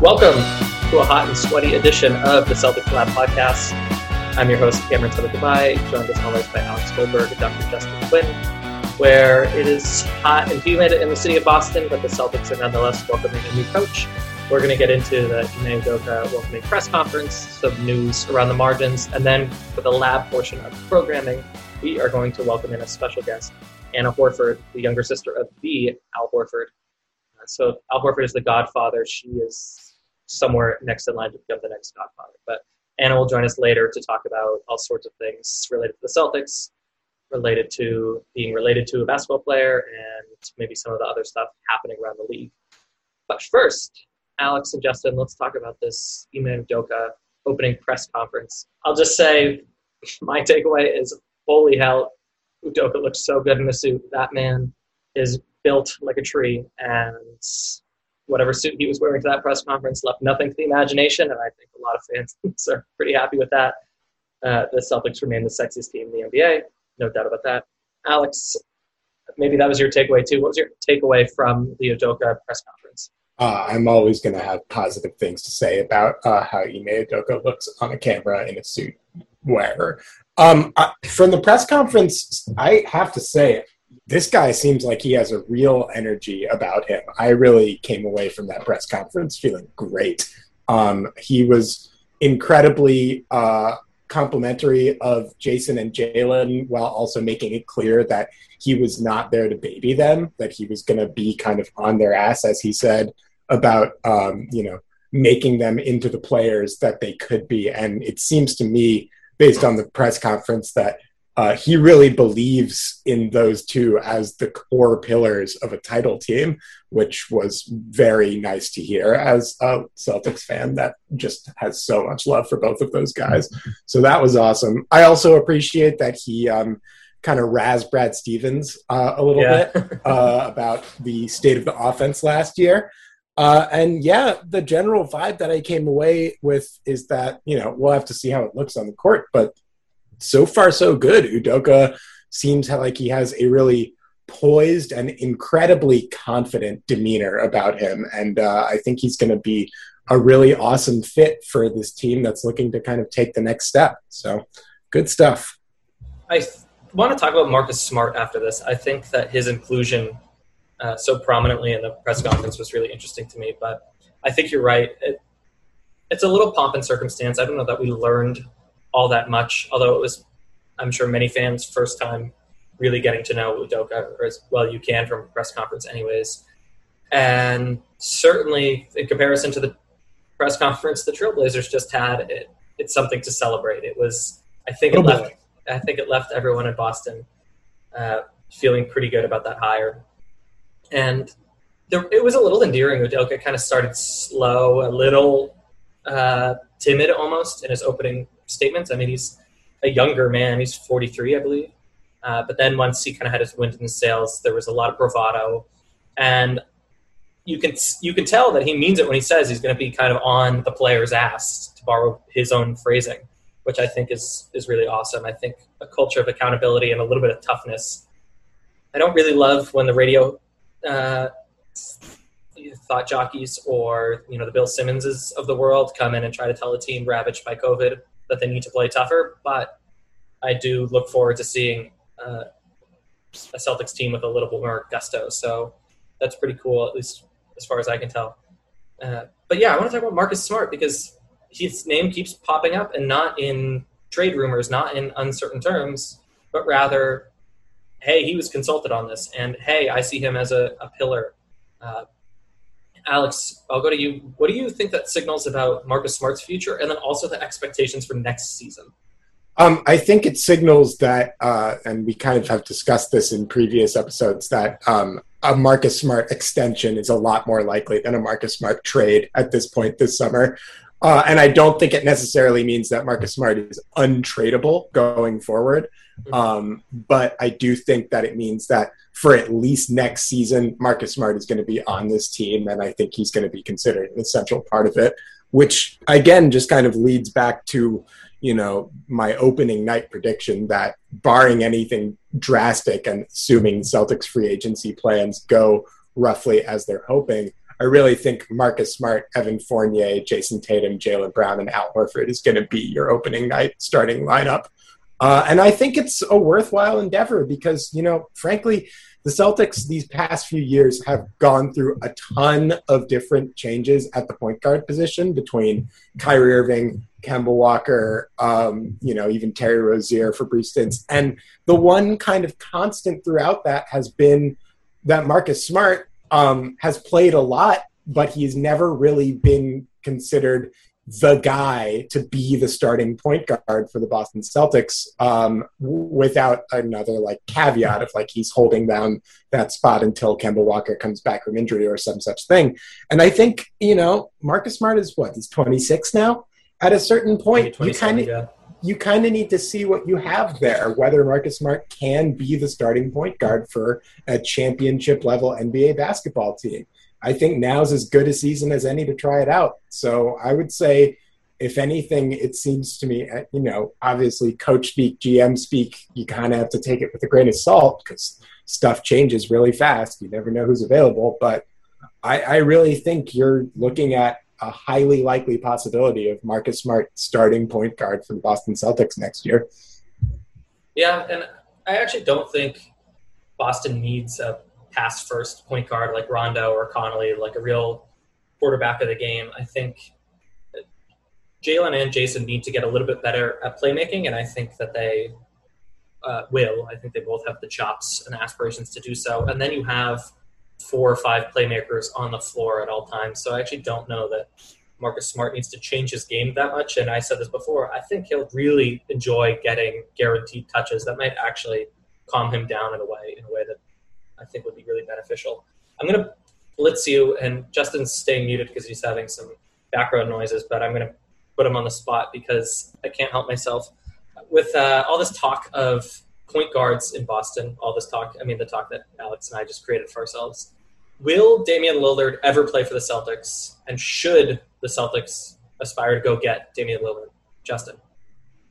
Welcome to a hot and sweaty edition of the Celtics Lab podcast. I'm your host, Cameron Tabatabaie, joined as always by Alex Goldberg and Dr. Justin Quinn, where it is hot and humid in the city of Boston, but the Celtics are nonetheless welcoming a new coach. We're going to get into the Ime Udoka welcoming press conference, some news around the margins, and then for the lab portion of the programming, we are going to welcome in a special guest, Anna Horford, the younger sister of the Al Horford. Uh, so Al Horford is the godfather. She is somewhere next in line to become the next Godfather. But Anna will join us later to talk about all sorts of things related to the Celtics, related to being related to a basketball player, and maybe some of the other stuff happening around the league. But first, Alex and Justin, let's talk about this Ime Udoka opening press conference. I'll just say my takeaway is holy hell, Udoka looks so good in the suit. That man is built like a tree, and whatever suit he was wearing to that press conference left nothing to the imagination, and I think a lot of fans are pretty happy with that. Uh, the Celtics remain the sexiest team in the NBA, no doubt about that. Alex, maybe that was your takeaway too. What was your takeaway from the Udoka press conference? Uh, I'm always going to have positive things to say about uh, how Ime Udoka looks on a camera in a suit wearer. Um, I, from the press conference, I have to say, this guy seems like he has a real energy about him. I really came away from that press conference feeling great. Um, he was incredibly uh, complimentary of Jayson and Jaylen while also making it clear that he was not there to baby them, that he was going to be kind of on their ass, as he said, about, um, you know, making them into the players that they could be. And it seems to me, based on the press conference, that uh, he really believes in those two as the core pillars of a title team, which was very nice to hear as a Celtics fan that just has so much love for both of those guys. So that was awesome. I also appreciate that he um, kind of razzed Brad Stevens uh, a little yeah. bit uh, about the state of the offense last year. Uh, and yeah, the general vibe that I came away with is that, you know, we'll have to see how it looks on the court, but so far so good. Udoka seems like he has a really poised and incredibly confident demeanor about him, and uh, I think he's going to be a really awesome fit for this team that's looking to kind of take the next step. So, good stuff. I want to talk about Marcus Smart after this. I think that his inclusion uh, so prominently in the press conference was really interesting to me. But I think you're right. It, it's a little pomp and circumstance. I don't know that we learned all that much, although it was, I'm sure, many fans' first time really getting to know Udoka, or as well you can from a press conference, anyways. And certainly, in comparison to the press conference the Trailblazers just had, it, it's something to celebrate. It was, I think, it left, I think it left everyone in Boston uh, feeling pretty good about that hire. And there, it was a little endearing. Udoka kind of started slow, a little uh, timid almost in his opening statements. I mean, he's a younger man. He's 43, I believe. Uh, but then once he kind of had his wind in his sails, there was a lot of bravado, and you can you can tell that he means it when he says he's going to be kind of on the player's ass, to borrow his own phrasing, which I think is is really awesome. I think a culture of accountability and a little bit of toughness. I don't really love when the radio uh, thought jockeys or you know the Bill Simmonses of the world come in and try to tell a team ravaged by COVID that they need to play tougher. But I do look forward to seeing uh, a Celtics team with a little bit more gusto. So that's pretty cool, at least as far as I can tell. Uh, but yeah, I want to talk about Marcus Smart because his name keeps popping up, and not in trade rumors, not in uncertain terms, but rather, hey, he was consulted on this, and hey, I see him as a, a pillar. Uh, Alex, I'll go to you. What do you think that signals about Marcus Smart's future, and then also the expectations for next season? Um, I think it signals that, uh, and we kind of have discussed this in previous episodes, that um, a Marcus Smart extension is a lot more likely than a Marcus Smart trade at this point this summer. Uh, and I don't think it necessarily means that Marcus Smart is untradeable going forward. Mm-hmm. Um, but I do think that it means that for at least next season, Marcus Smart is going to be on this team, and I think he's going to be considered an essential part of it. Which again just kind of leads back to you know my opening night prediction that barring anything drastic and assuming Celtics free agency plans go roughly as they're hoping, I really think Marcus Smart, Evan Fournier, Jayson Tatum, Jaylen Brown, and Al Horford is going to be your opening night starting lineup. Uh, and I think it's a worthwhile endeavor because, you know, frankly, the Celtics these past few years have gone through a ton of different changes at the point guard position between Kyrie Irving, Kemba Walker, um, you know, even Terry Rozier, Fabrice Stintz. And the one kind of constant throughout that has been that Marcus Smart um, has played a lot, but he's never really been considered the guy to be the starting point guard for the Boston Celtics um, without another like caveat of like he's holding down that spot until Kemba Walker comes back from injury or some such thing. And I think, you know, Marcus Smart is what, he's 26 now? At a certain point, you kind of yeah. you kind of need to see what you have there, whether Marcus Smart can be the starting point guard for a championship level NBA basketball team. I think now's as good a season as any to try it out. So I would say, if anything, it seems to me, uh, you know, obviously coach speak, GM speak, you kind of have to take it with a grain of salt because stuff changes really fast. You never know who's available. But I, I really think you're looking at a highly likely possibility of Marcus Smart starting point guard for the Boston Celtics next year. Yeah, and I actually don't think Boston needs a pass first point guard like Rondo or Conley, like a real quarterback of the game. I think Jaylen and Jayson need to get a little bit better at playmaking, and I think that they uh, will. I think they both have the chops and aspirations to do so. And then you have four or five playmakers on the floor at all times. So I actually don't know that Marcus Smart needs to change his game that much. And I said this before, I think he'll really enjoy getting guaranteed touches that might actually calm him down in a way, in a way that I think would be really beneficial. I'm going to blitz you, and Justin's staying muted because he's having some background noises, but I'm going to put him on the spot because I can't help myself. With uh, all this talk of point guards in Boston, all this talk, I mean, the talk that Alex and I just created for ourselves, will Damian Lillard ever play for the Celtics? And should the Celtics aspire to go get Damian Lillard? Justin.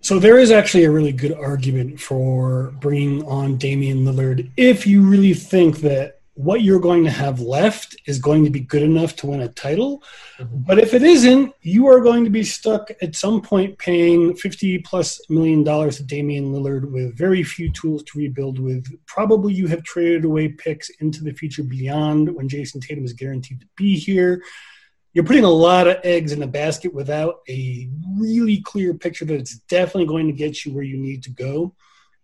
So there is actually a really good argument for bringing on Damian Lillard if you really think that what you're going to have left is going to be good enough to win a title. Mm-hmm. But if it isn't, you are going to be stuck at some point paying 50 plus million dollars to Damian Lillard with very few tools to rebuild with. Probably you have traded away picks into the future beyond when Jayson Tatum is guaranteed to be here you're putting a lot of eggs in the basket without a really clear picture that it's definitely going to get you where you need to go.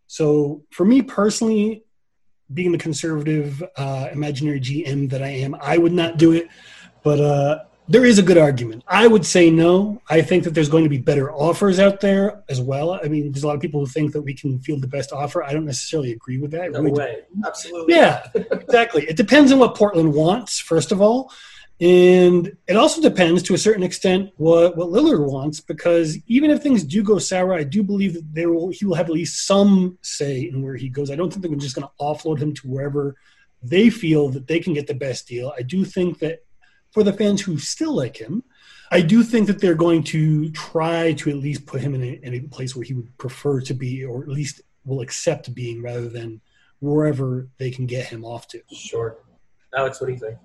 So for me personally, being the conservative uh, imaginary GM that I am, I would not do it. But uh, there is a good argument. I would say no. I think that there's going to be better offers out there as well. I mean, there's a lot of people who think that we can field the best offer. I don't necessarily agree with that. No really way. Absolutely. Yeah, exactly. It depends on what Portland wants, first of all. And it also depends to a certain extent what, what Lillard wants, because even if things do go sour, I do believe that there will he will have at least some say in where he goes. I don't think they're just going to offload him to wherever they feel that they can get the best deal. I do think that for the fans who still like him, I do think that they're going to try to at least put him in a, in a place where he would prefer to be, or at least will accept being, rather than wherever they can get him off to. Sure. Alex, what do you think?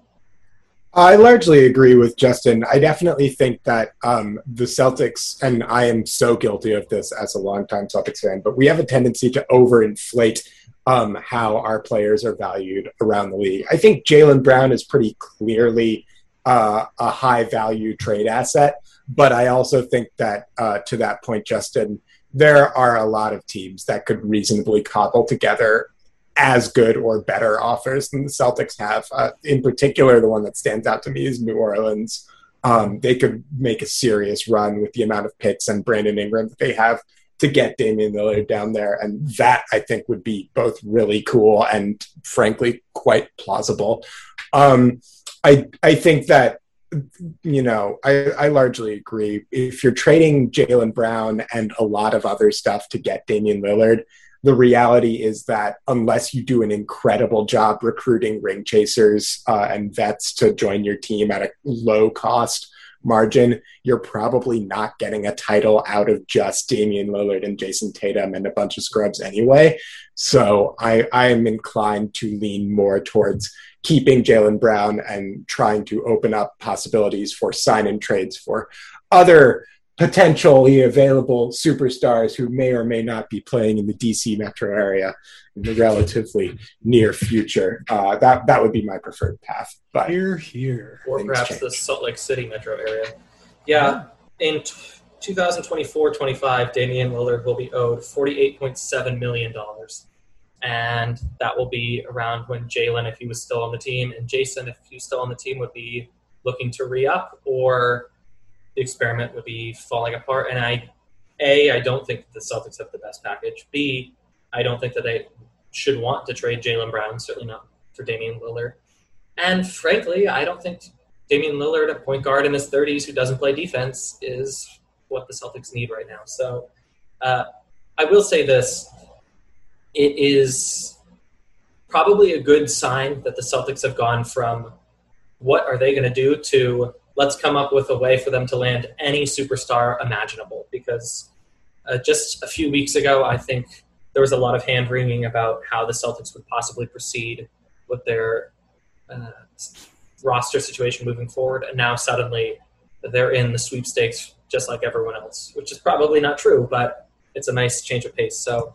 I largely agree with Justin. I definitely think that um, the Celtics, and I am so guilty of this as a longtime Celtics fan, but we have a tendency to overinflate um, how our players are valued around the league. I think Jaylen Brown is pretty clearly uh, a high value trade asset, but I also think that uh, to that point, Justin, there are a lot of teams that could reasonably cobble together as good or better offers than the Celtics have. Uh, in particular, the one that stands out to me is New Orleans. Um, they could make a serious run with the amount of picks and Brandon Ingram that they have to get Damian Lillard down there. And that I think would be both really cool and frankly quite plausible. Um, I, I think that, you know, I, I largely agree. If you're trading Jaylen Brown and a lot of other stuff to get Damian Lillard, the reality is that unless you do an incredible job recruiting ring chasers uh, and vets to join your team at a low cost margin, you're probably not getting a title out of just Damian Lillard and Jayson Tatum and a bunch of scrubs anyway. So I, I am inclined to lean more towards keeping Jaylen Brown and trying to open up possibilities for sign in trades for other potentially available superstars who may or may not be playing in the DC metro area in the relatively near future. Uh, that that would be my preferred path. But here, here, or perhaps change. the Salt Lake City metro area. Yeah, in 2024-25, Damian Lillard will be owed 48.7 million dollars. And that will be around when Jaylen, if he was still on the team, and Jayson, if he was still on the team, would be looking to re up or the experiment would be falling apart. And I, A, I don't think the Celtics have the best package. B, I don't think that they should want to trade Jaylen Brown, certainly not for Damian Lillard. And frankly, I don't think Damian Lillard, a point guard in his 30s who doesn't play defense, is what the Celtics need right now. So uh, I will say this it is probably a good sign that the Celtics have gone from what are they going to do to let's come up with a way for them to land any superstar imaginable. Because uh, just a few weeks ago, I think there was a lot of hand wringing about how the Celtics would possibly proceed with their uh, roster situation moving forward. And now suddenly they're in the sweepstakes just like everyone else, which is probably not true, but it's a nice change of pace. So,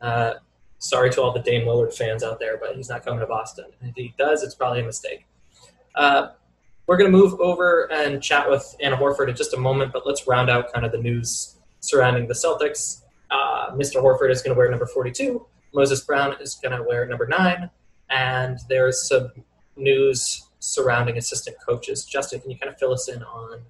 uh, sorry to all the Dame Lillard fans out there, but he's not coming to Boston. if he does, it's probably a mistake. Uh, we're going to move over and chat with Anna Horford in just a moment, but let's round out kind of the news surrounding the Celtics. Uh, Mr. Horford is going to wear number 42. Moses Brown is going to wear number 9. And there's some news surrounding assistant coaches. Justin, can you kind of fill us in on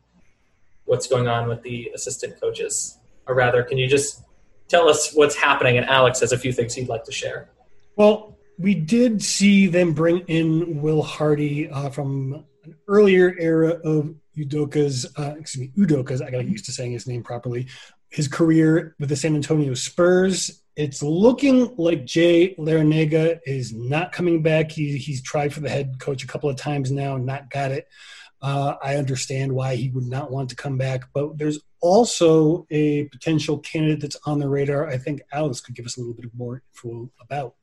what's going on with the assistant coaches? Or rather, can you just tell us what's happening? And Alex has a few things he'd like to share. Well, we did see them bring in Will Hardy uh, from an earlier era of Udoka's, uh, excuse me, Udoka's, I got used to saying his name properly, his career with the San Antonio Spurs. It's looking like Jay Larranaga is not coming back. He, he's tried for the head coach a couple of times now, not got it. Uh, I understand why he would not want to come back, but there's also a potential candidate that's on the radar. I think Alex could give us a little bit more info about.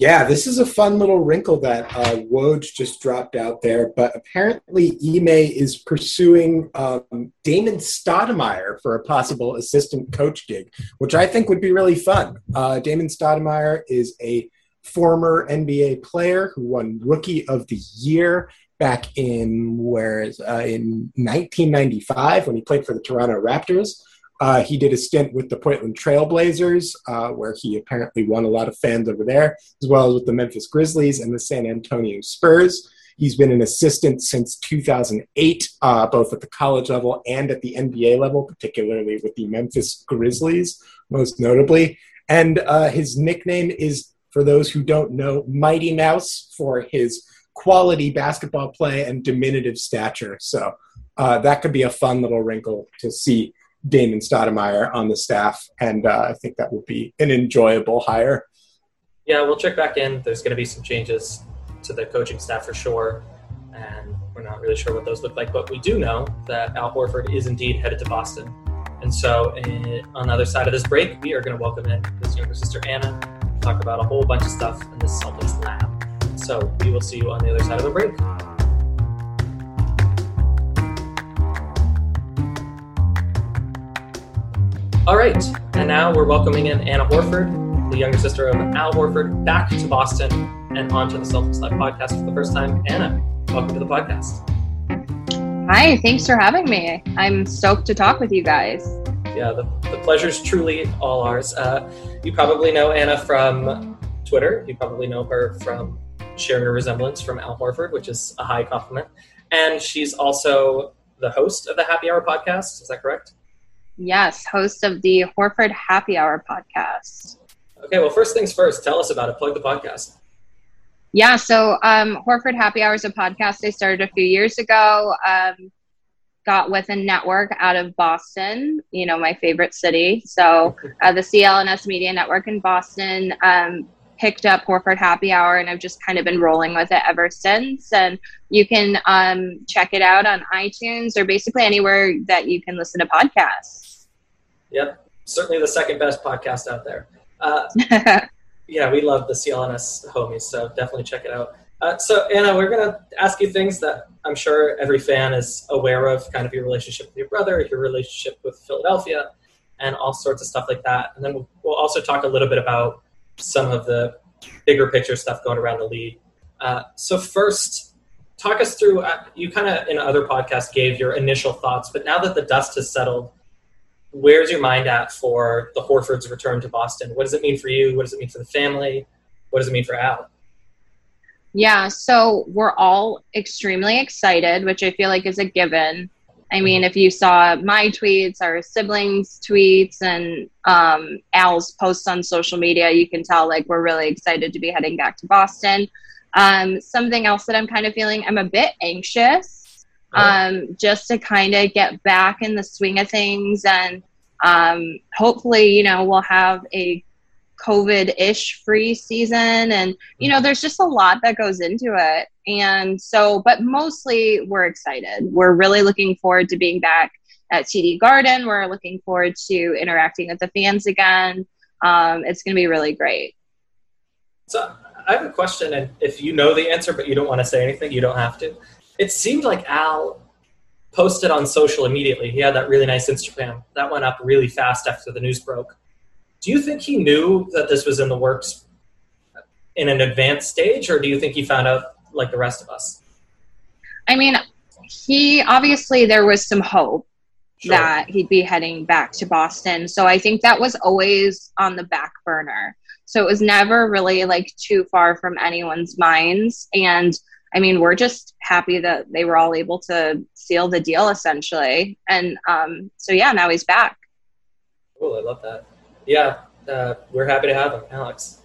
Yeah, this is a fun little wrinkle that uh, Woj just dropped out there. But apparently, Ime is pursuing um, Damon Stoudemire for a possible assistant coach gig, which I think would be really fun. Uh, Damon Stoudemire is a former NBA player who won Rookie of the Year back in where uh, in 1995 when he played for the Toronto Raptors. Uh, he did a stint with the Portland Trailblazers, uh, where he apparently won a lot of fans over there, as well as with the Memphis Grizzlies and the San Antonio Spurs. He's been an assistant since 2008, uh, both at the college level and at the NBA level, particularly with the Memphis Grizzlies, most notably. And uh, his nickname is, for those who don't know, Mighty Mouse for his quality basketball play and diminutive stature. So uh, that could be a fun little wrinkle to see Damon Stoudemire on the staff, and uh, I think that would be an enjoyable hire. Yeah, we'll check back in. There's going to be some changes to the coaching staff for sure, and we're not really sure what those look like. But we do know that Al Horford is indeed headed to Boston, and so in, on the other side of this break, we are going to welcome in his younger sister Anna, talk about a whole bunch of stuff in this Celtics lab. So we will see you on the other side of the break. All right, and now we're welcoming in Anna Horford, the younger sister of Al Horford, back to Boston and onto the Celtics Live podcast for the first time. Anna, welcome to the podcast. Hi, thanks for having me. I'm stoked to talk with you guys. Yeah, the, the pleasure is truly all ours. Uh, you probably know Anna from Twitter. You probably know her from sharing a resemblance from Al Horford, which is a high compliment. And she's also the host of the Happy Hour podcast. Is that correct? Yes, host of the Horford Happy Hour podcast. Okay, well, first things first, tell us about it. Plug the podcast. Yeah, so um, Horford Happy Hour is a podcast I started a few years ago. Um, got with a network out of Boston, you know, my favorite city. So uh, the CLNS Media Network in Boston um, picked up Horford Happy Hour and I've just kind of been rolling with it ever since. And you can um, check it out on iTunes or basically anywhere that you can listen to podcasts. Yep, certainly the second best podcast out there. Uh, yeah, we love the CLNS homies, so definitely check it out. Uh, so, Anna, we're going to ask you things that I'm sure every fan is aware of kind of your relationship with your brother, your relationship with Philadelphia, and all sorts of stuff like that. And then we'll, we'll also talk a little bit about some of the bigger picture stuff going around the league. Uh, so, first, talk us through uh, you kind of in other podcasts gave your initial thoughts, but now that the dust has settled, where's your mind at for the Horford's return to Boston? What does it mean for you? What does it mean for the family? What does it mean for Al? Yeah, so we're all extremely excited, which I feel like is a given. I mm-hmm. mean, if you saw my tweets, our siblings' tweets, and um, Al's posts on social media, you can tell like we're really excited to be heading back to Boston. Um, something else that I'm kind of feeling, I'm a bit anxious. Um, just to kind of get back in the swing of things. And um, hopefully, you know, we'll have a COVID ish free season. And, you know, there's just a lot that goes into it. And so, but mostly we're excited. We're really looking forward to being back at TD Garden. We're looking forward to interacting with the fans again. Um, it's going to be really great. So, I have a question, and if you know the answer but you don't want to say anything, you don't have to. It seemed like Al posted on social immediately. He had that really nice Instagram that went up really fast after the news broke. Do you think he knew that this was in the works in an advanced stage, or do you think he found out like the rest of us? I mean, he obviously there was some hope sure. that he'd be heading back to Boston. So I think that was always on the back burner. So it was never really like too far from anyone's minds. And I mean, we're just happy that they were all able to seal the deal essentially. And um, so, yeah, now he's back. Cool. I love that yeah, uh, we're happy to have him, Alex.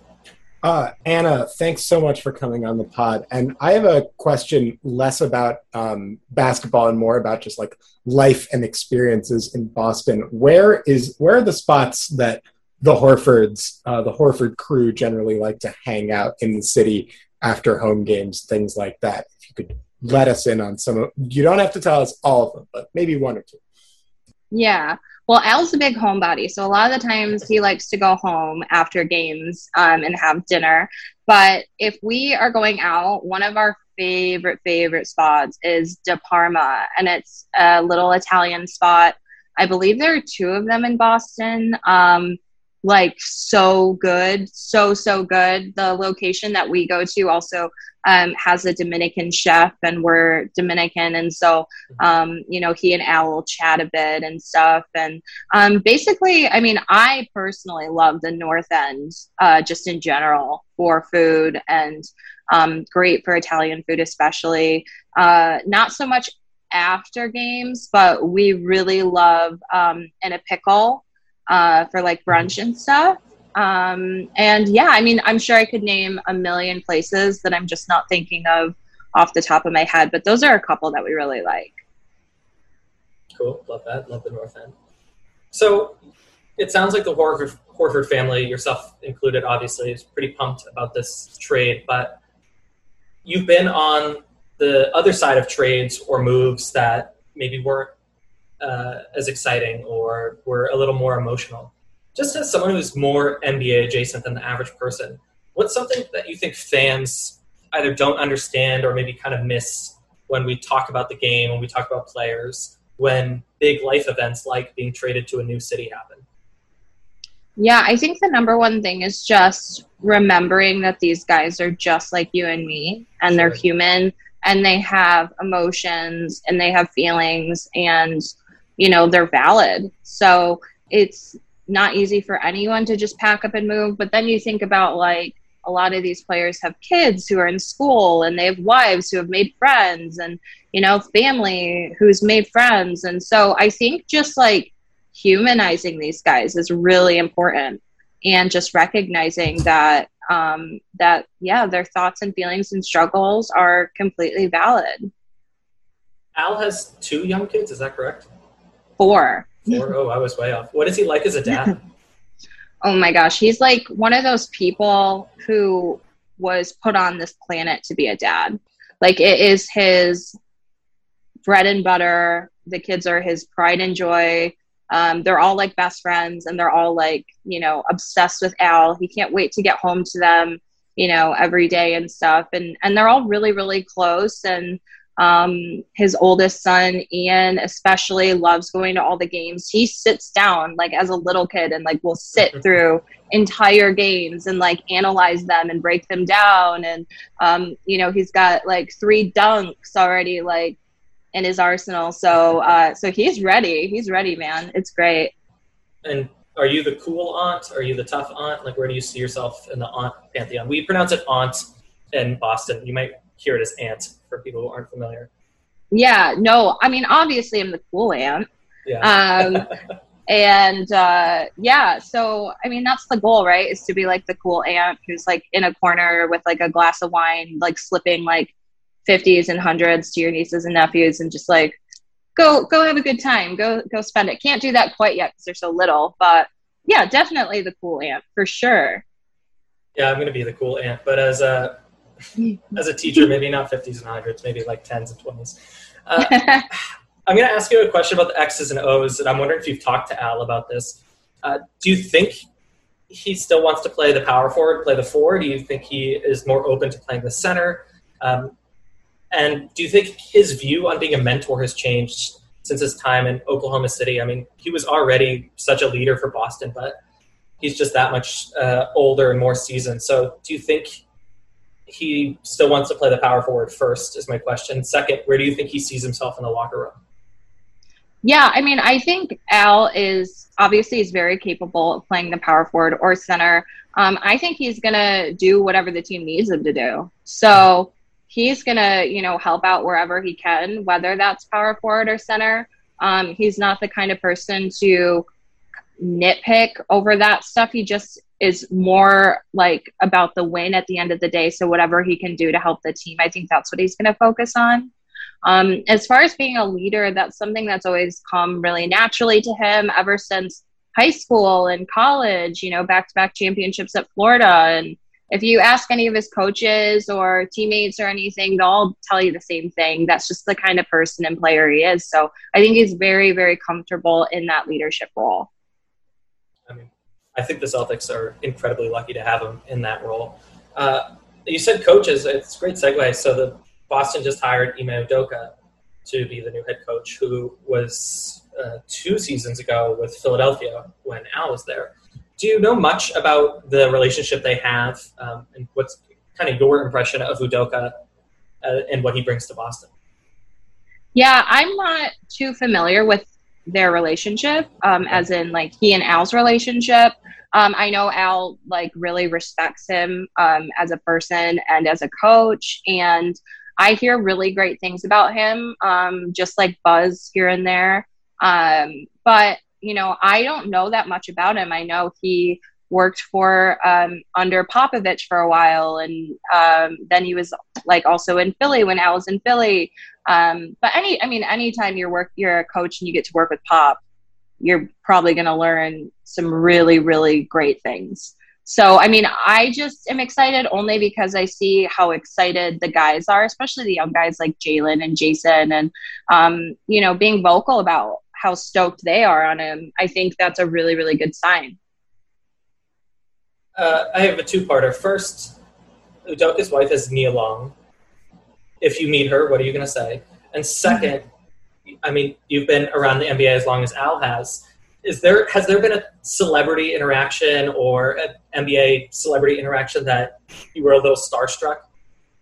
Uh, Anna, thanks so much for coming on the pod. And I have a question less about um, basketball and more about just like life and experiences in Boston. Where is where are the spots that the Horfords, uh, the Horford crew, generally like to hang out in the city after home games, things like that? If you could let us in on some of, you don't have to tell us all of them, but maybe one or two. Yeah. Well, Al's a big homebody, so a lot of the times he likes to go home after games um, and have dinner. But if we are going out, one of our favorite favorite spots is De Parma, and it's a little Italian spot. I believe there are two of them in Boston. Um, like so good, so so good. The location that we go to also um, has a Dominican chef, and we're Dominican, and so um, you know he and Al will chat a bit and stuff. And um, basically, I mean, I personally love the North End uh, just in general for food and um, great for Italian food, especially. Uh, not so much after games, but we really love um, in a pickle uh, for like brunch and stuff. Um, and yeah, I mean, I'm sure I could name a million places that I'm just not thinking of off the top of my head, but those are a couple that we really like. Cool. Love that. Love the North End. So it sounds like the Horford, Horford family, yourself included, obviously, is pretty pumped about this trade, but you've been on the other side of trades or moves that maybe weren't uh, as exciting or were a little more emotional just as someone who's more NBA adjacent than the average person, what's something that you think fans either don't understand or maybe kind of miss when we talk about the game, when we talk about players, when big life events like being traded to a new city happen? Yeah, I think the number one thing is just remembering that these guys are just like you and me and sure. they're human and they have emotions and they have feelings and you know they're valid. So it's not easy for anyone to just pack up and move. But then you think about like a lot of these players have kids who are in school and they have wives who have made friends and, you know, family who's made friends. And so I think just like humanizing these guys is really important and just recognizing that um, that yeah their thoughts and feelings and struggles are completely valid al has two young kids is that correct four Four? Oh, I was way off. What is he like as a dad? Oh my gosh, he's like one of those people who was put on this planet to be a dad. Like it is his bread and butter. The kids are his pride and joy. Um, they're all like best friends and they're all like, you know, obsessed with Al. He can't wait to get home to them, you know, every day and stuff. And and they're all really, really close. And um, his oldest son, Ian, especially loves going to all the games. He sits down like as a little kid and like will sit through entire games and like analyze them and break them down. And um, you know, he's got like three dunks already like in his arsenal. So uh, so he's ready. He's ready, man. It's great. And are you the cool aunt? Are you the tough aunt? Like, where do you see yourself in the aunt pantheon? We pronounce it aunt in Boston. You might hear it as aunt for people who aren't familiar. Yeah, no, I mean, obviously, I'm the cool aunt. Yeah. Um, and uh, yeah, so I mean, that's the goal, right? Is to be like the cool aunt who's like in a corner with like a glass of wine, like slipping like 50s and hundreds to your nieces and nephews, and just like go go have a good time, go go spend it. Can't do that quite yet because they're so little, but yeah, definitely the cool aunt for sure. Yeah, I'm gonna be the cool aunt, but as a as a teacher, maybe not 50s and hundreds, maybe like 10s and 20s. Uh, I'm going to ask you a question about the X's and O's, and I'm wondering if you've talked to Al about this. Uh, do you think he still wants to play the power forward, play the four? Do you think he is more open to playing the center? Um, and do you think his view on being a mentor has changed since his time in Oklahoma City? I mean, he was already such a leader for Boston, but he's just that much uh, older and more seasoned. So, do you think he still wants to play the power forward first is my question. Second where do you think he sees himself in the locker room? Yeah i mean i think al is obviously is very capable of playing the power forward or center. Um, i think he's to do whatever the team needs him to do. So he's to you know help out wherever he can whether that's power forward or center. Um, he's not the kind of person to nitpick over that stuff he just is more like about the win at the end of the day. So whatever he can do to help the team, I think that's what he's going to focus on. Um, as far as being a leader, that's something that's always come really naturally to him ever since high school and college. You know, back to back championships at Florida. And if you ask any of his coaches or teammates or anything, they'll all tell you the same thing. That's just the kind of person and player he is. So I think he's very, very comfortable in that leadership role. I think the Celtics are incredibly lucky to have him in that role. Uh, you said coaches. It's a great segue. So the Boston just hired Ime Udoka to be the new head coach, who was uh, two seasons ago with Philadelphia when Al was there. Do you know much about the relationship they have, um, and what's kind of your impression of Udoka uh, and what he brings to Boston? Yeah, I'm not too familiar with their relationship, um, as in like he and Al's relationship. Um, I know Al like really respects him um, as a person and as a coach, and I hear really great things about him, um, just like buzz here and there. Um, but you know, I don't know that much about him. I know he worked for um, under Popovich for a while, and um, then he was like also in Philly when Al was in Philly. Um, but any, I mean, anytime you're work, you're a coach and you get to work with Pop, you're probably going to learn some really, really great things. So, I mean, I just am excited only because I see how excited the guys are, especially the young guys like Jaylen and Jayson, and, um, you know, being vocal about how stoked they are on him. I think that's a really, really good sign. Uh, I have a two parter. First, Udoka's wife is Nia Long. If you meet her, what are you going to say? And second, I mean, you've been around the NBA as long as Al has. Is there has there been a celebrity interaction or an NBA celebrity interaction that you were a little starstruck?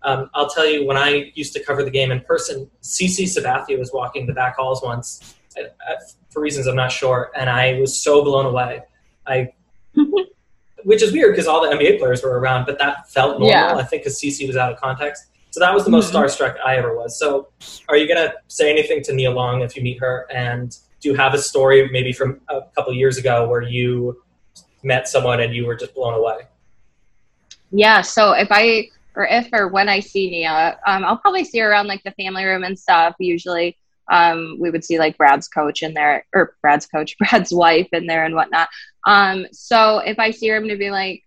Um, I'll tell you, when I used to cover the game in person, CC Sabathia was walking the back halls once, uh, for reasons I'm not sure, and I was so blown away. I, which is weird because all the NBA players were around, but that felt normal. Yeah. I think because CC was out of context. So that was the most mm-hmm. starstruck I ever was. So, are you gonna say anything to Nia Long if you meet her? And do you have a story maybe from a couple years ago where you met someone and you were just blown away? Yeah. So if I or if or when I see Nia, um, I'll probably see her around like the family room and stuff usually. um, we would see like Brad's coach in there, or Brad's coach, Brad's wife in there and whatnot. Um, so if I see her, I'm gonna be like,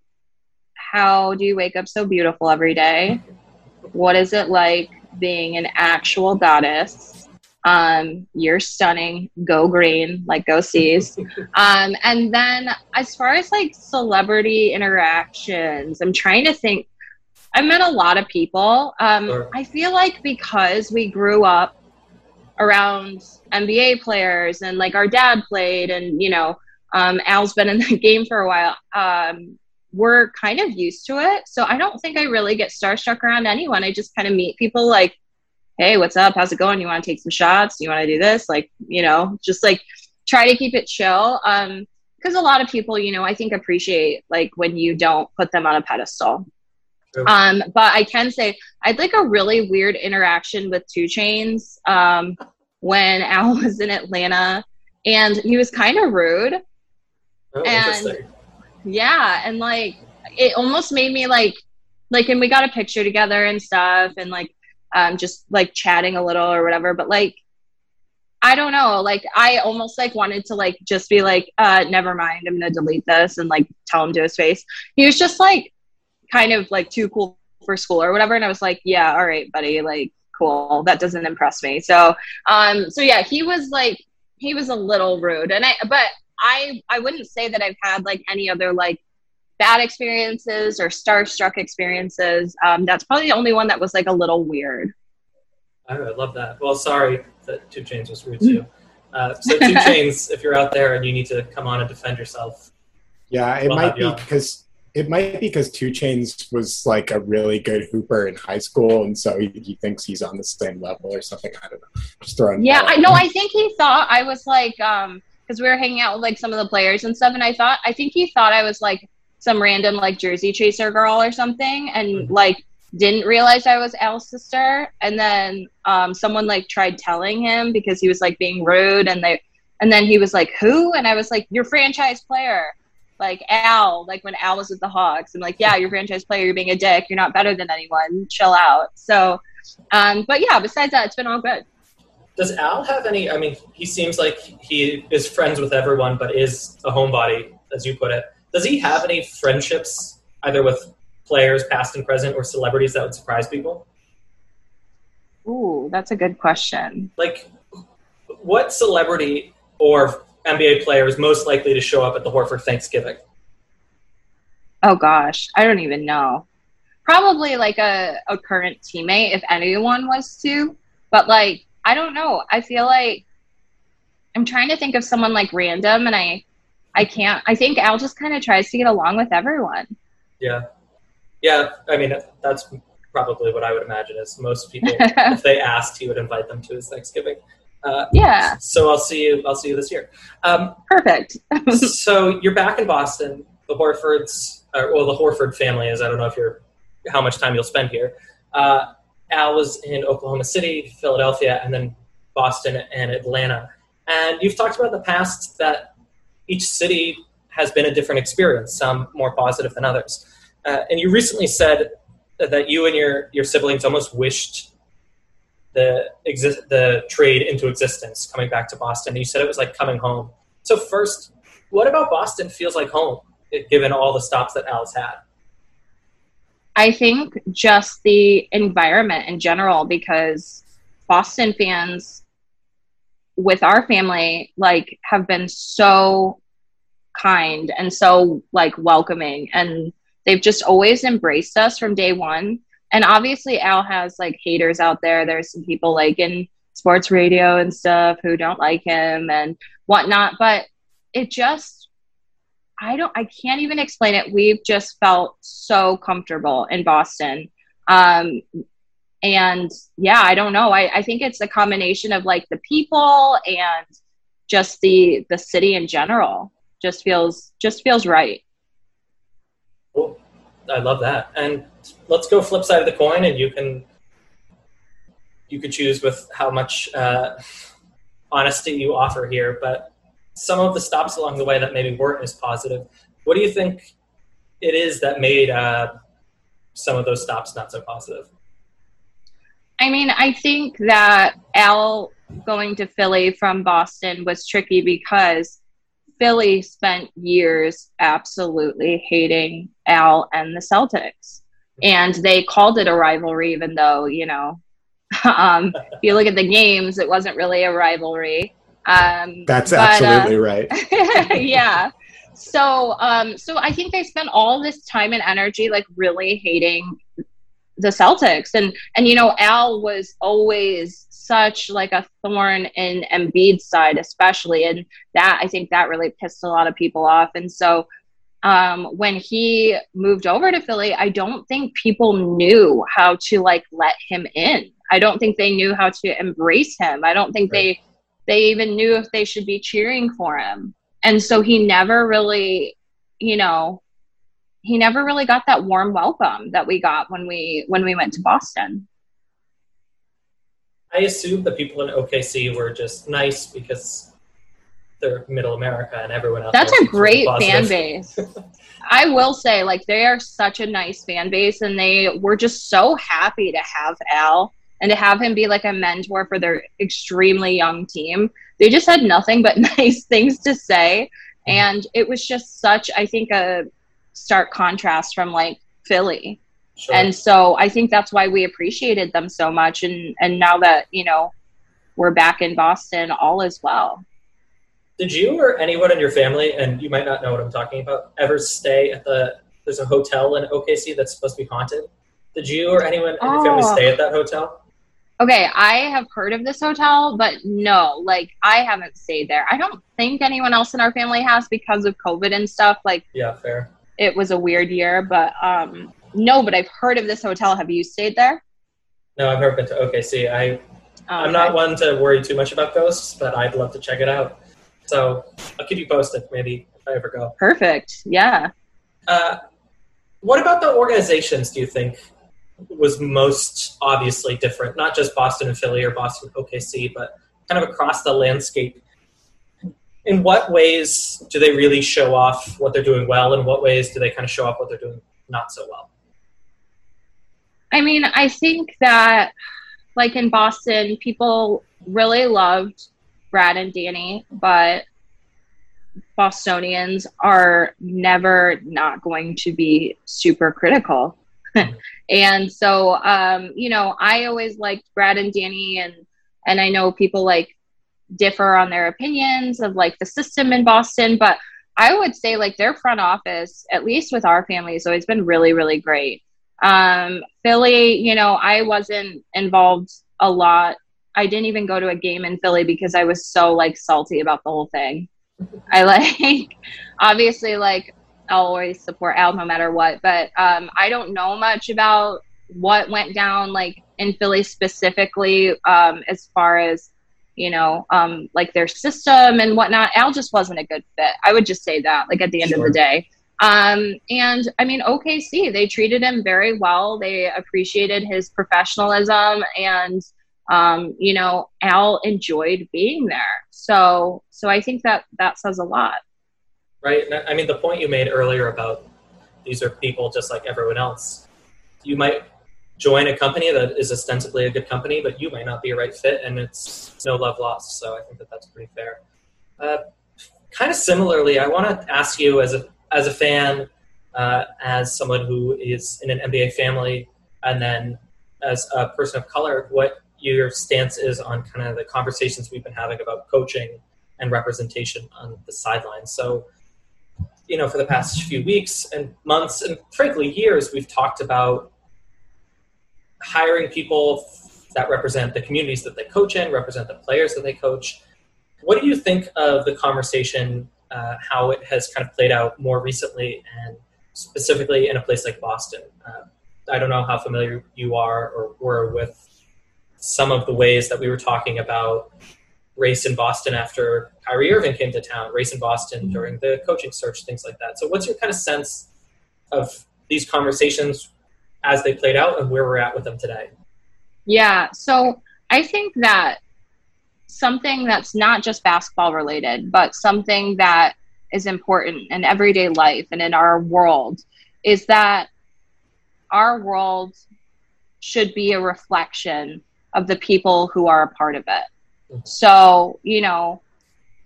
"How do you wake up so beautiful every day? What is it like being an actual goddess? Um, you're stunning. Go green, like go seas. Um, and then as far as like celebrity interactions, I'm trying to think. I met a lot of people. Um, Sure. I feel like because we grew up around NBA players and like our dad played and you know um, Al's been in the game for a while. Um, we're kind of used to it, so I don't think I really get starstruck around anyone. I just kind of meet people like, "Hey, what's up? How's it going? You want to take some shots? You want to do this?" Like, you know, just like try to keep it chill. Um, because a lot of people, you know, I think appreciate like when you don't put them on a pedestal. Um, but I can say I'd like a really weird interaction with 2 Chainz um, when Al was in Atlanta, and he was kind of rude. Oh, And- interesting. Yeah, and like it almost made me like like and we got a picture together and stuff and like um just like chatting a little or whatever, but like I don't know, like I almost like wanted to like just be like, uh, never mind, I'm gonna delete this and like tell him to his face. He was just like kind of like too cool for school or whatever, and I was like, Yeah, all right, buddy, like cool. That doesn't impress me. So um so yeah, he was like he was a little rude and I but I I wouldn't say that I've had like any other like bad experiences or starstruck experiences. Um, that's probably the only one that was like a little weird. I love that. Well, sorry that 2 Chainz was rude to you. Uh, so 2 Chainz, if you're out there and you need to come on and defend yourself, Yeah, it We'll might be because it might be because 2 Chainz was like a really good hooper in high school, and so he, he thinks he's on the same level or something. I don't know. Just throwing. Yeah, I know. I think he thought I was like, um, because we were hanging out with like some of the players and stuff, and I thought I think he thought I was like some random like jersey chaser girl or something, and Mhm. like didn't realize I was Al's sister. And then um, someone like tried telling him because he was like being rude, and they, and then he was like, "Who?" And I was like, "Your franchise player." Like Al, like when Al was with the Hawks, I'm like, yeah, you're franchise player, you're being a dick, you're not better than anyone, chill out. So, um, but yeah, besides that, it's been all good. Does Al have any? I mean, he seems like he is friends with everyone, but is a homebody, as you put it. Does he have any friendships, either with players, past and present, or celebrities that would surprise people? Ooh, that's a good question. Like, what celebrity or NBA player is most likely to show up at the Horford Thanksgiving? Oh gosh, I don't even know. Probably like a, a current teammate if anyone was to, but like I don't know. I feel like I'm trying to think of someone like random and I I can't I think Al just kind of tries to get along with everyone. Yeah, yeah. I mean, that's probably what I would imagine. Is most people, if they asked, he would invite them to his Thanksgiving. Uh, yeah, so I'll see you. I'll see you this year. Um, perfect. so you're back in Boston. The Horfords, or, well, the Horford family is. I don't know if you're how much time you'll spend here. Uh, Al was in Oklahoma City, Philadelphia, and then Boston and Atlanta. And you've talked about in the past that each city has been a different experience, some more positive than others. Uh, and you recently said that you and your, your siblings almost wished the exist the trade into existence, coming back to Boston. You said it was like coming home. So first, what about Boston feels like home, given all the stops that Al's had? I think just the environment in general, because Boston fans with our family like have been so kind and so like welcoming and they've just always embraced us from day one. And obviously al has like haters out there. There's some people like in sports radio and stuff who don't like him and whatnot but it just i don't i can't even explain it we've just felt so comfortable in boston um and yeah i don't know I, I think it's a combination of like the people and just the the city in general just feels just feels right Cool. I love that. And let's go flip side of the coin, and you can you could choose with how much uh, honesty you offer here. But some of the stops along the way that maybe weren't as positive. What do you think it is that made uh, some of those stops not so positive? I mean, I think that Al going to Philly from Boston was tricky because Philly spent years absolutely hating Al and the Celtics. And they called it a rivalry, even though, you know, um, if you look at the games, it wasn't really a rivalry. Um, That's but, absolutely uh, right. yeah. So, um, so I think they spent all this time and energy like really hating the Celtics, and and you know Al was always such like a thorn in Embiid's side, especially, and that I think that really pissed a lot of people off, and so. Um, when he moved over to Philly, I don't think people knew how to like let him in. I don't think they knew how to embrace him. I don't think right. they they even knew if they should be cheering for him. And so he never really, you know, he never really got that warm welcome that we got when we when we went to Boston. I assume the people in OKC were just nice because they're middle America and everyone else. That's a great fan base. I will say, like, they are such a nice fan base, and they were just so happy to have Al and to have him be like a mentor for their extremely young team. They just had nothing but nice things to say. Mm-hmm. And it was just such, I think, a stark contrast from like Philly. Sure. And so I think that's why we appreciated them so much. And, and now that, you know, we're back in Boston, all is well. Did you or anyone in your family, and you might not know what I'm talking about, ever stay at the, there's a hotel in OKC that's supposed to be haunted? Did you or anyone in your family oh. stay at that hotel? Okay, I have heard of this hotel, but no, like I haven't stayed there. I don't think anyone else in our family has because of COVID and stuff. Like, yeah, fair. It was a weird year, but um, no, but I've heard of this hotel. Have you stayed there? No, I've never been to OKC. I, oh, I'm not one to worry too much about ghosts, but I'd love to check it out. So I'll keep you posted, maybe if I ever go. Perfect. Yeah. Uh, what about the organizations? Do you think was most obviously different, not just Boston and Philly or Boston OKC, but kind of across the landscape. In what ways do they really show off what they're doing well? In what ways do they kind of show off what they're doing not so well? I mean, I think that, like in Boston, people really loved Brad and Danny, but Bostonians are never not going to be super critical. and so, um, you know, I always liked Brad and Danny, and and I know people like differ on their opinions of like the system in Boston, but I would say like their front office, at least with our family, has always been really, really great. Um, Philly, you know, I wasn't involved a lot. I didn't even go to a game in Philly because I was so like salty about the whole thing. I like obviously like I'll always support Al no matter what. But um, I don't know much about what went down like in Philly specifically um, as far as you know um, like their system and whatnot. Al just wasn't a good fit. I would just say that like at the end sure. of the day. Um, and I mean, OKC, they treated him very well. They appreciated his professionalism and, um, you know, Al enjoyed being there. So, so I think that that says a lot right? I mean, the point you made earlier about these are people just like everyone else. You might join a company that is ostensibly a good company, but you might not be a right fit, and it's no love lost. So I think that that's pretty fair. Uh, kind of similarly, I want to ask you as a as a fan, uh, as someone who is in an NBA family, and then as a person of color, what your stance is on kind of the conversations we've been having about coaching and representation on the sidelines. So you know, for the past few weeks and months, and frankly, years, we've talked about hiring people that represent the communities that they coach in, represent the players that they coach. What do you think of the conversation, uh, how it has kind of played out more recently, and specifically in a place like Boston? Uh, I don't know how familiar you are or were with some of the ways that we were talking about race in Boston after Kyrie Irving came to town, race in Boston mm-hmm. during the coaching search, things like that. So, what's your kind of sense of these conversations as they played out and where we're at with them today? Yeah, so I think that something that's not just basketball related, but something that is important in everyday life and in our world is that our world should be a reflection of the people who are a part of it. So, you know,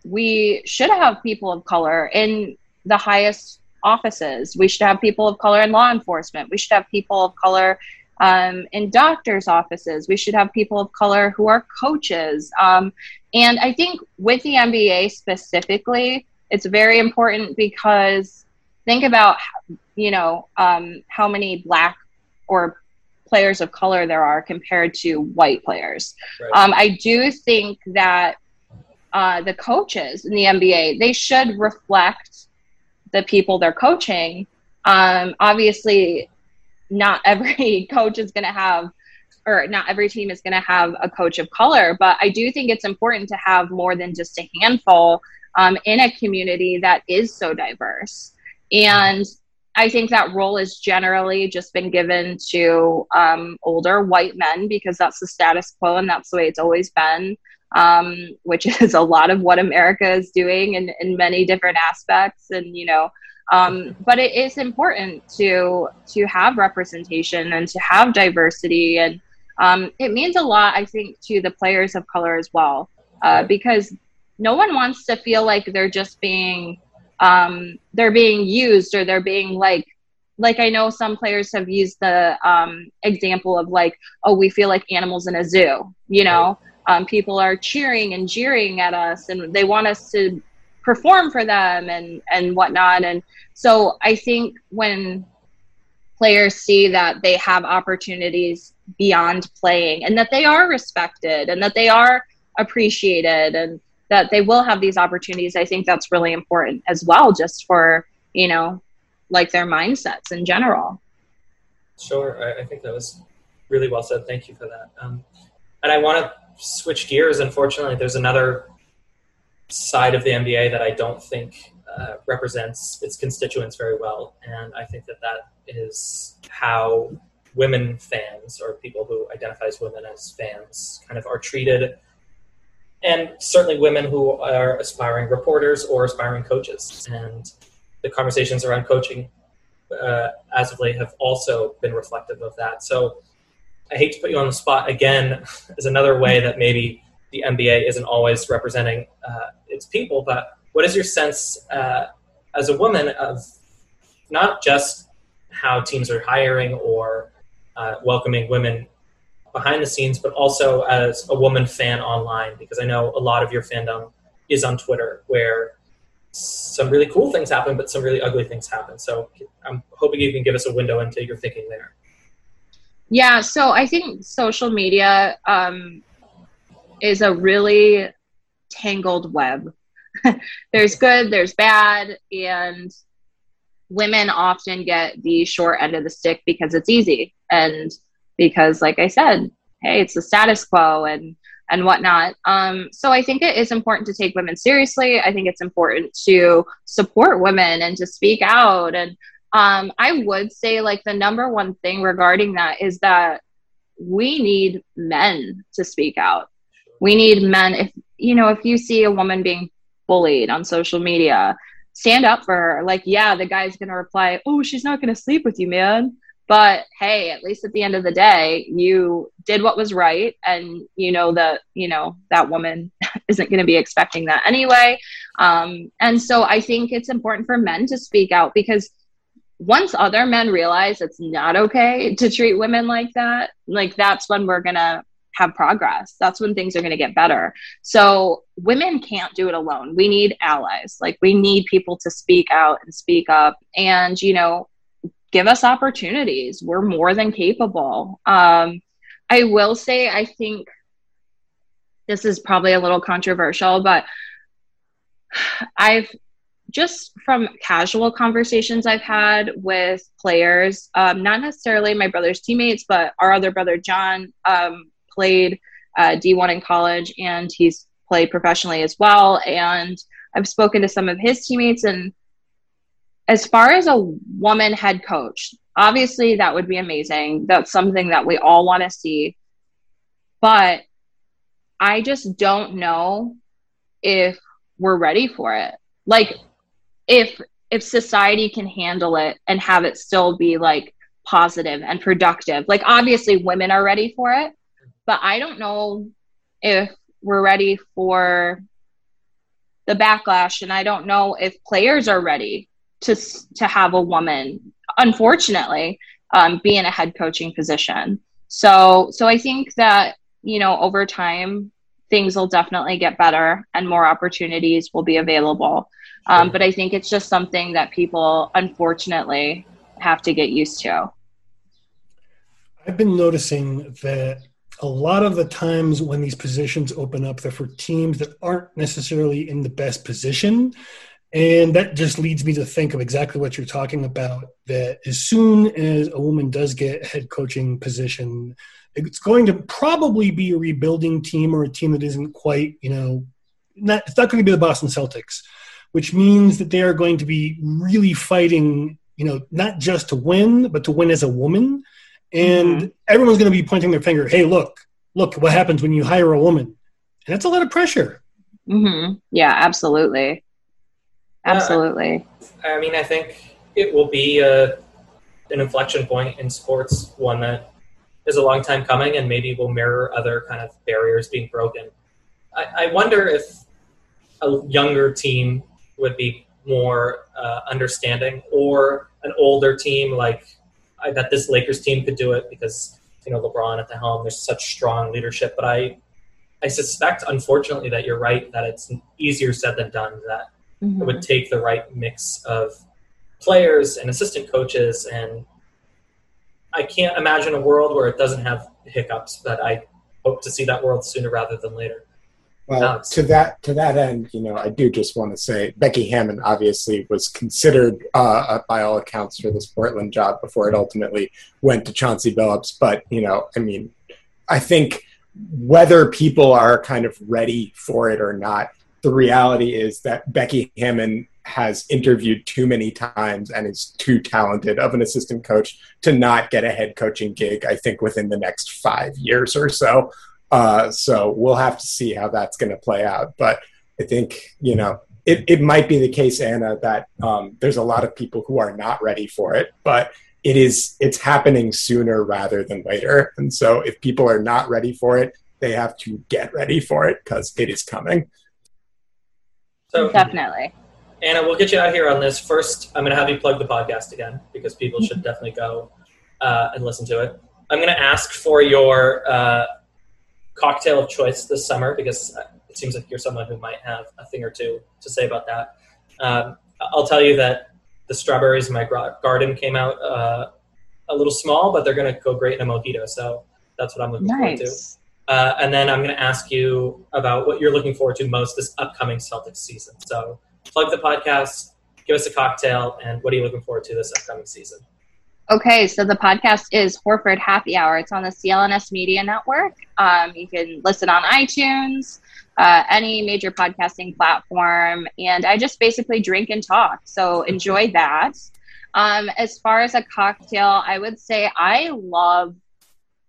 we should have people of color in the highest offices. We should have people of color in law enforcement. We should have people of color um, in doctors' offices. We should have people of color who are coaches. Um, and I think with the NBA specifically, it's very important because think about, you know, um, how many black or players of color there are compared to white players. Right. Um, I do think that uh, the coaches in the NBA they should reflect the people they're coaching. Um, obviously, not every coach is going to have, or not every team is going to have a coach of color, but I do think it's important to have more than just a handful um, in a community that is so diverse. And I think that role has generally just been given to um, older white men because that's the status quo and that's the way it's always been, um, which is a lot of what America is doing in, in many different aspects. And, you know, um, but it is important to to have representation and to have diversity, and um, it means a lot, I think, to the players of color as well, uh, because no one wants to feel like they're just being um, they're being used or they're being like like I know some players have used the um, example of like, oh, we feel like animals in a zoo. You know, um, people are cheering and jeering at us, and they want us to perform for them and and whatnot. And so I think when players see that they have opportunities beyond playing and that they are respected and that they are appreciated and that they will have these opportunities i think that's really important as well just for you know like their mindsets in general. Sure i, I think that was really well said. Thank you for that. Um, and i want to switch gears. Unfortunately there's another side of the nba that i don't think uh, represents its constituents very well. And i think that that is how women fans or people who identify as women as fans kind of are treated and certainly women who are aspiring reporters or aspiring coaches. And the conversations around coaching uh, as of late have also been reflective of that. So I hate to put you on the spot again as another way that maybe the NBA isn't always representing uh, its people, but what is your sense uh, as a woman of not just how teams are hiring or uh, welcoming women behind the scenes, but also as a woman fan online, because I know a lot of your fandom is on Twitter, where some really cool things happen, but some really ugly things happen. So I'm hoping you can give us a window into your thinking there. Yeah, so I think social media um, is a really tangled web. there's good, there's bad, and women often get the short end of the stick because it's easy. And because like i said hey it's the status quo and and whatnot. Um, so i think it is important to take women seriously. I think it's important to support women and to speak out. And um, i would say like the number one thing regarding that is that we need men to speak out. We need men if you know if you see a woman being bullied on social media stand up for her. Like yeah the guy's gonna reply oh she's not gonna sleep with you man but hey at least at the end of the day you did what was right and you know that you know that woman isn't going to be expecting that anyway. Um, and so i think it's important for men to speak out because once other men realize it's not okay to treat women like that like that's when we're going to have progress. That's when things are going to get better. So women can't do it alone. We need allies. Like we need people to speak out and speak up. And you know give us opportunities. We're more than capable. Um, I will say, I think this is probably a little controversial, but I've just from casual conversations I've had with players, um, not necessarily my brother's teammates, but our other brother Jon um, played uh, D1 in college and he's played professionally as well. And I've spoken to some of his teammates, and as far as a woman head coach, obviously that would be amazing. That's something that we all want to see. But I just don't know if we're ready for it. Like if if society can handle it and have it still be like positive and productive. Like obviously women are ready for it, but I don't know if we're ready for the backlash and I don't know if players are ready to to have a woman unfortunately um, be in a head coaching position. So so I think that you know over time things will definitely get better and more opportunities will be available. Um, but I think it's just something that people unfortunately have to get used to. I've been noticing that a lot of the times when these positions open up, they're for teams that aren't necessarily in the best position. And that just leads me to think of exactly what you're talking about. That as soon as a woman does get a head coaching position, it's going to probably be a rebuilding team or a team that isn't quite, you know, not, it's not going to be the Boston Celtics, which means that they are going to be really fighting, you know, not just to win, but to win as a woman. And mm-hmm. everyone's going to be pointing their finger, hey, look, look what happens when you hire a woman. And that's a lot of pressure. Mm-hmm. Yeah, absolutely. Absolutely. Uh, I mean, I think it will be a, an inflection point in sports, one that is a long time coming and maybe will mirror other kind of barriers being broken. I, I wonder if a younger team would be more uh, understanding or an older team like I bet this Lakers team could do it because you know LeBron at the helm. There's such strong leadership, but I I suspect, unfortunately, that you're right that it's easier said than done. That mm-hmm. it would take the right mix of players and assistant coaches and I can't imagine a world where it doesn't have hiccups, but I hope to see that world sooner rather than later. Well, Alex. to that to that end, you know, I do just want to say Becky Hammon obviously was considered uh, by all accounts for this Portland job before it ultimately went to Chauncey Billups. But you know, I mean, I think whether people are kind of ready for it or not, the reality is that Becky Hammon has interviewed too many times and is too talented of an assistant coach to not get a head coaching gig, I think, within the next five years or so. Uh, so we'll have to see how that's going to play out. But I think, you know, it, it might be the case, Anna, that um, there's a lot of people who are not ready for it, but it is it's happening sooner rather than later. And so if people are not ready for it, they have to get ready for it because it is coming. So definitely. Anna, we'll get you out here on this. First, I'm going to have you plug the podcast again because people should definitely go uh, and listen to it. I'm going to ask for your uh, cocktail of choice this summer because it seems like you're someone who might have a thing or two to say about that. Um, I'll tell you that the strawberries in my garden came out uh, a little small, but they're going to go great in a mojito. So that's what I'm looking nice. forward to. Uh, and then I'm going to ask you about what you're looking forward to most this upcoming Celtics season. So plug the podcast, give us a cocktail, and what are you looking forward to this upcoming season? Okay, so the podcast is Horford Happy Hour. It's on the CLNS Media Network. Um, you can listen on iTunes, uh, any major podcasting platform, and I just basically drink and talk. So enjoy that. Um, as far as a cocktail, I would say I love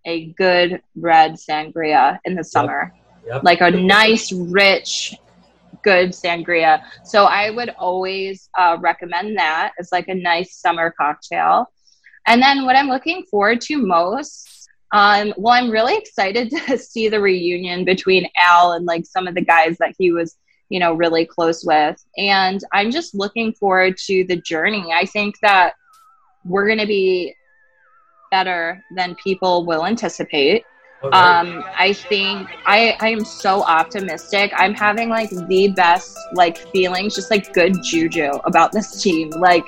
a good red sangria in the summer. Yep. Yep. Like a nice, rich, good sangria. So I would always uh, recommend that as like a nice summer cocktail. And then what I'm looking forward to most, um, well, I'm really excited to see the reunion between Al and like some of the guys that he was, you know, really close with. And I'm just looking forward to the journey. I think that we're going to be better than people will anticipate. Um, I think I, I am so optimistic. I'm having like the best like feelings, just like good juju about this team. Like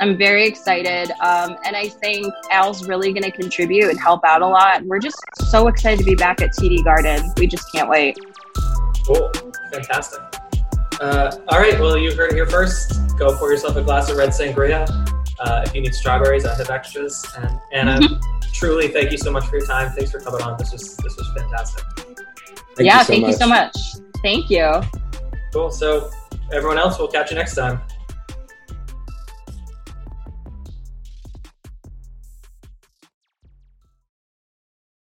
I'm very excited. Um, and I think Al's really going to contribute and help out a lot. We're just so excited to be back at TD Garden. We just can't wait. Cool. Fantastic. Uh, all right. Well, you heard it here first. Go pour yourself a glass of red sangria. Uh, if you need strawberries, I have extras. And Anna, truly, thank you so much for your time. Thanks for coming on. This was this was fantastic. Thank yeah, you so thank much. you so much. Thank you. Cool. So, everyone else, we'll catch you next time.